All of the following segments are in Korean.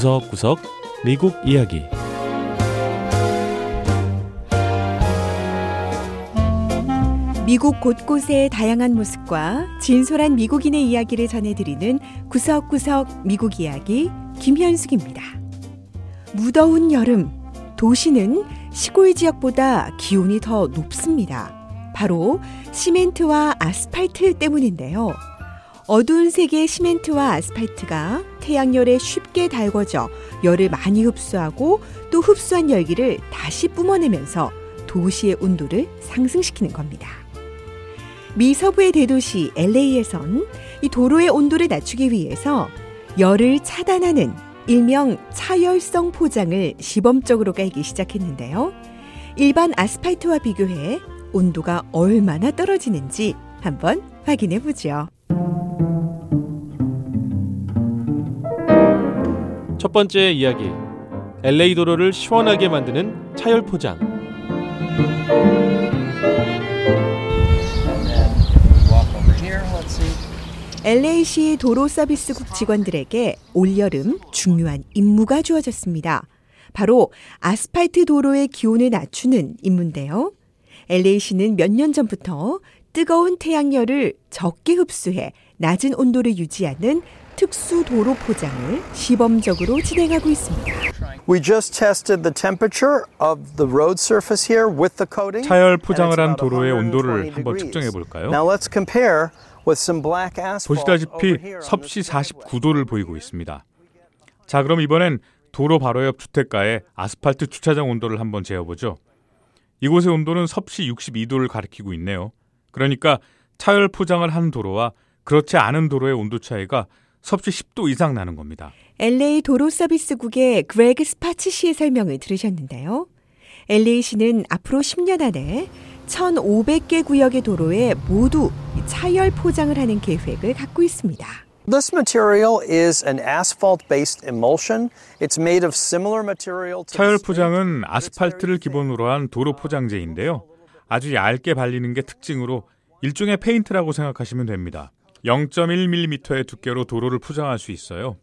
구석구석 미국 이야기 미국 곳곳의 다양한 모습과 진솔한 미국인의 이야기를 전해드리는 구석구석 미국 이야기 김현숙입니다. 무더운 여름, 도시는 시골 지역보다 기온이 더 높습니다. 바로 시멘트와 아스팔트 때문인데요. 어두운 색의 시멘트와 아스팔트가 태양열에 쉽게 달궈져 열을 많이 흡수하고 또 흡수한 열기를 다시 뿜어내면서 도시의 온도를 상승시키는 겁니다. 미 서부의 대도시 LA에선 이 도로의 온도를 낮추기 위해서 열을 차단하는 일명 차열성 포장을 시범적으로 깔기 시작했는데요. 일반 아스팔트와 비교해 온도가 얼마나 떨어지는지 한번 확인해 보죠. 첫 번째 이야기 LA 도로를 시원하게 만드는 차열 포장 LA시 도로 서비스국 직원들에게 올여름 중요한 임무가 주어졌습니다. 바로 아스팔트 도로의 기온을 낮추는 임무인데요. LA시는 몇 년 전부터 뜨거운 태양열을 적게 흡수해 낮은 온도를 유지하는 특수 도로 포장을 시범적으로 진행하고 있습니다. We just tested the temperature of the road surface here with the coating. 차열 포장을 한 도로의 120 온도를 한번. 측정해 볼까요? Now let's compare with some black asphalt 보시다시피 10시 49도를 보이고 있습니다. 자, 그럼 이번엔 도로 바로 옆 주택가의 아스팔트 주차장 온도를 한번 재어보죠. 이곳의 온도는 섭씨 62도를 가리키고 있네요. 그러니까 차열 포장을 한 도로와 그렇지 않은 도로의 온도 차이가 섭씨 10도 이상 나는 겁니다. LA 도로 서비스국의 그레그 스파츠 씨의 설명을 들으셨는데요. LA시는 앞으로 10년 안에 1,500개 구역의 도로에 모두 차열 포장을 하는 계획을 갖고 있습니다. This material is an asphalt-based emulsion. It's made of similar material to 차열 the 포장은 아스팔트를. 기본으로 한 도로 포장재인데요. 아주 얇게 발리는 게 특징으로 일종의 페인트라고 생각하시면 됩니다. 0.1mm의 두께로 도로를 포장할 수 있어요.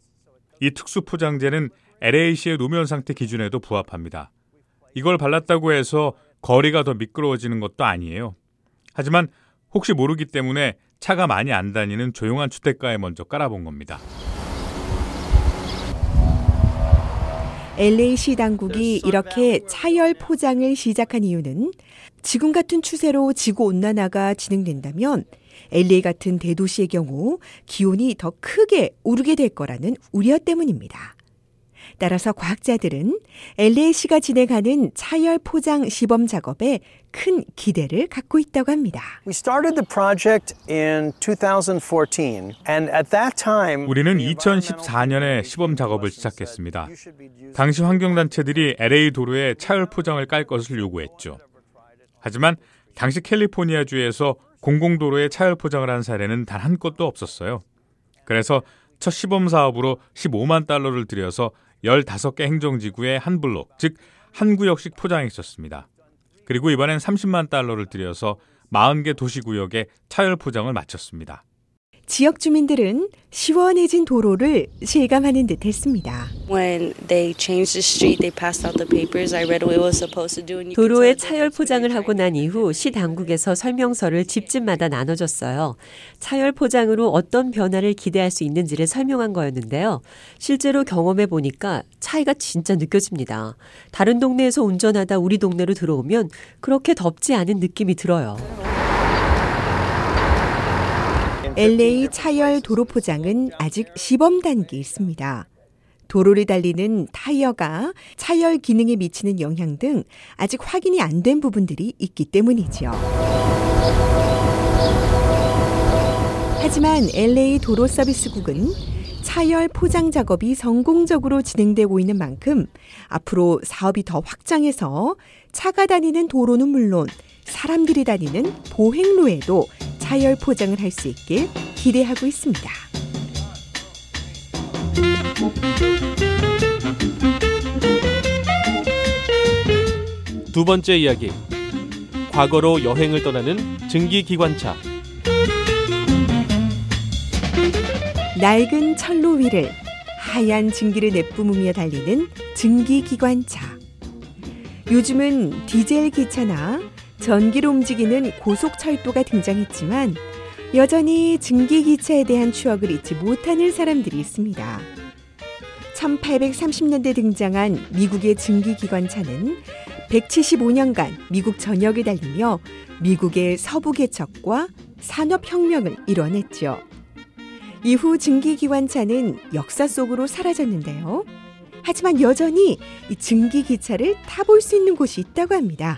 이 특수 포장재는 LA시의 노면 상태 기준에도 부합합니다. 이걸 발랐다고 해서 거리가 더 미끄러워지는 것도 아니에요. 하지만 혹시 모르기 때문에 차가 많이 안 다니는 조용한 주택가에 먼저 깔아본 겁니다. LA시 당국이 이렇게 차열 포장을 시작한 이유는 지금 같은 추세로 지구 온난화가 진행된다면 LA 같은 대도시의 경우 기온이 더 크게 오르게 될 거라는 우려 때문입니다. 따라서 과학자들은 LA시가 진행하는 차열 포장 시범 작업에 큰 기대를 갖고 있다고 합니다. We started the project in 2014, and at that time, 우리는 the environmental 2014년에 시범 작업을 시작했습니다. 당시 환경단체들이 LA 도로에 차열 포장을 깔 것을 요구했죠. 하지만 당시 캘리포니아주에서 공공도로에 차열 포장을 한 사례는 단 한 건도 없었어요. 그래서 첫 시범 사업으로 15만 달러를 들여서 15개 행정지구에 한 블록, 즉 한 구역씩 포장했었습니다. 그리고 이번엔 30만 달러를 들여서 40개 도시구역에 차열 포장을 마쳤습니다. 지역 주민들은 시원해진 도로를 실감하는 듯 했습니다. 도로에 차열 포장을 하고 난 이후 시 당국에서 설명서를 집집마다 나눠줬어요. 차열 포장으로 어떤 변화를 기대할 수 있는지를 설명한 거였는데요. 실제로 경험해 보니까 차이가 진짜 느껴집니다. 다른 동네에서 운전하다 우리 동네로 들어오면 그렇게 덥지 않은 느낌이 들어요. LA 차열 도로 포장은 아직 시범 단계에 있습니다. 도로를 달리는 타이어가 차열 기능에 미치는 영향 등 아직 확인이 안 된 부분들이 있기 때문이죠. 하지만 LA 도로 서비스국은 차열 포장 작업이 성공적으로 진행되고 있는 만큼 앞으로 사업이 더 확장해서 차가 다니는 도로는 물론 사람들이 다니는 보행로에도 차열 포장을 할 수 있길 기대하고 있습니다. 두 번째 이야기 과거로 여행을 떠나는 증기기관차 낡은 철로 위를 하얀 증기를 내뿜으며 달리는 증기기관차. 요즘은 디젤 기차나 전기로 움직이는 고속철도가 등장했지만 여전히 증기기차에 대한 추억을 잊지 못하는 사람들이 있습니다. 1830년대 등장한 미국의 증기기관차는 175년간 미국 전역을 달리며 미국의 서부 개척과 산업혁명을 이뤄냈죠. 이후 증기기관차는 역사 속으로 사라졌는데요. 하지만 여전히 이 증기기차를 타볼 수 있는 곳이 있다고 합니다.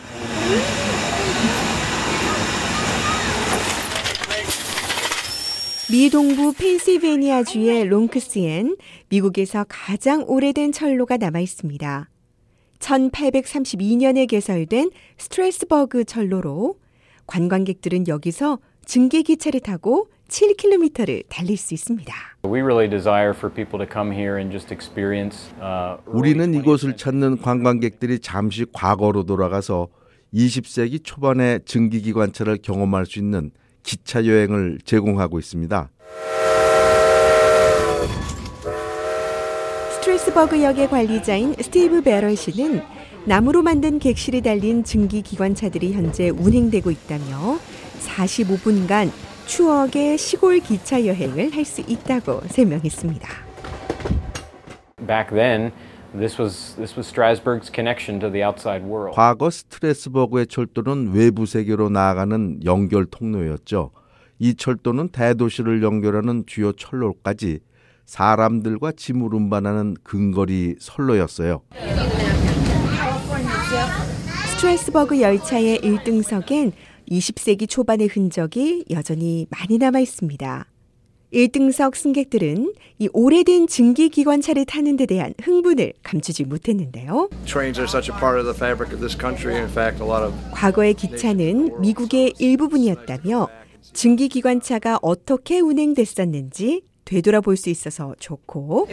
미 동부 펜실베니아주의 롱크스엔 미국에서 가장 오래된 철로가 남아 있습니다. 1832년에 개설된 스트레스버그 철로로 관광객들은 여기서 증기 기차를 타고 7km를 달릴 수 있습니다. 우리는 이곳을 찾는 관광객들이 잠시 과거로 돌아가서 20세기 초반의 증기기관차를 경험할 수 있는 기차 여행을 제공하고 있습니다. 스트레스버그 역의 관리자인 스티브 베럴 씨는 나무로 만든 객실이 달린 증기 기관차들이 현재 운행되고 있다며 45분간 추억의 시골 기차 여행을 할 수 있다고 설명했습니다. Back then, this was this was Strasburg's connection to the outside world. 과거 스트레스버그의 철도는 외부 세계로 나아가는 연결 통로였죠. 이 철도는 대도시를 연결하는 주요 철로까지 사람들과 짐을 운반하는 근거리 선로였어요. 스트레스버그 열차의 1등석엔 20세기 초반의 흔적이 여전히 많이 남아 있습니다. 1등석 승객들은 이 오래된 증기 기관차를 타는 데 대한 흥분을 감추지 못했는데요. 과거의 기차는 미국의 일부분이었다며 증기 기관차가 어떻게 운행됐었는지 되돌아볼 수 있어서 좋고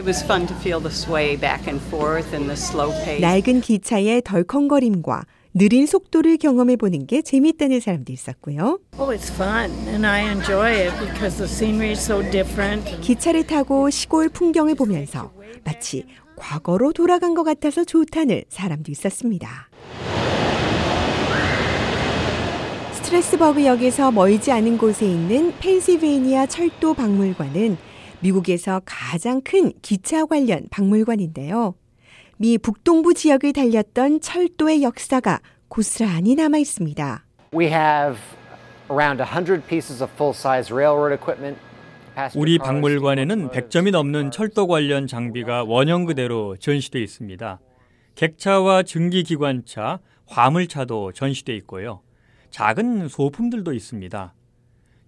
낡은 기차의 덜컹거림과 느린 속도를 경험해 보는 게 재미있다는 사람도 있었고요. Oh, it's fun and I enjoy it because the scenery is so different. 기차를 타고 시골 풍경을 보면서 마치 과거로 돌아간 것 같아서 좋다는 사람도 있었습니다. 스트레스버그 역에서 멀지 않은 곳에 있는 펜실베이니아 철도 박물관은 미국에서 가장 큰 기차 관련 박물관인데요. 미 북동부 지역을 달렸던 철도의 역사가 고스란히 남아 있습니다. We have around 100 pieces of full-size railroad equipment. 우리 박물관에는 100점이 넘는 철도 관련 장비가 원형 그대로 전시돼 있습니다. 객차와 증기기관차, 화물차도 전시돼 있고요. 작은 소품들도 있습니다.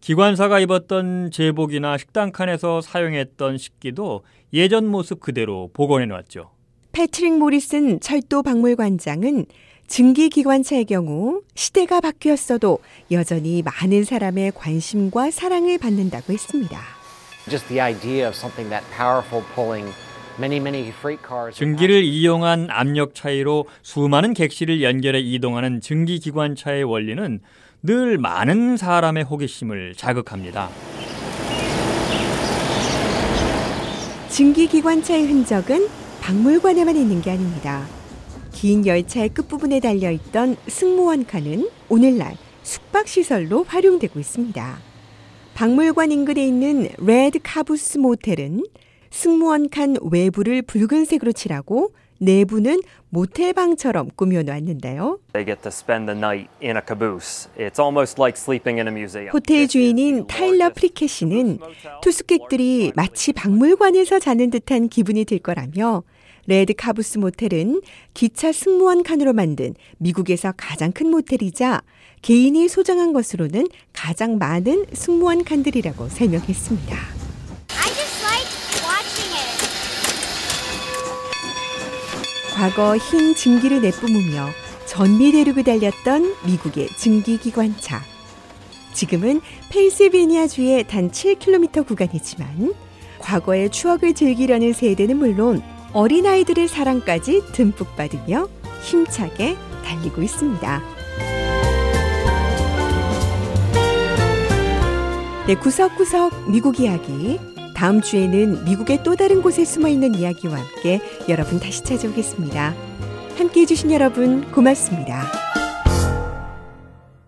기관사가 입었던 제복이나 식당 칸에서 사용했던 식기도 예전 모습 그대로 복원해 놨죠. 패트릭 모리슨 철도 박물관장은 증기기관차의 경우 시대가 바뀌었어도 여전히 많은 사람의 관심과 사랑을 받는다고 했습니다. 증기를 이용한 압력 차이로 수많은 객실을 연결해 이동하는 증기기관차의 원리는 늘 많은 사람의 호기심을 자극합니다. 증기기관차의 흔적은 박물관에만 있는 게 아닙니다. 긴 열차의 끝부분에 달려있던 승무원 칸은 오늘날 숙박시설로 활용되고 있습니다. 박물관 인근에 있는 레드 카부스 모텔은 승무원 칸 외부를 붉은색으로 칠하고 내부는 모텔방처럼 꾸며놓았는데요. 호텔 주인인 타일러 프리켓 씨는 투숙객들이 마치 박물관에서 자는 듯한 기분이 들 거라며 레드 카부스 모텔은 기차 승무원 칸으로 만든 미국에서 가장 큰 모텔이자 개인이 소장한 것으로는 가장 많은 승무원 칸들이라고 설명했습니다. 과거 흰 증기를 내뿜으며 전미 대륙을 달렸던 미국의 증기기관차. 지금은 펜실베니아주의 단 7km 구간이지만 과거의 추억을 즐기려는 세대는 물론 어린아이들의 사랑까지 듬뿍 받으며 힘차게 달리고 있습니다. 네, 구석구석 미국 이야기 다음 주에는 미국의 또 다른 곳에 숨어 있는 이야기와 함께 여러분 다시 찾아오겠습니다. 함께 해주신 여러분 고맙습니다.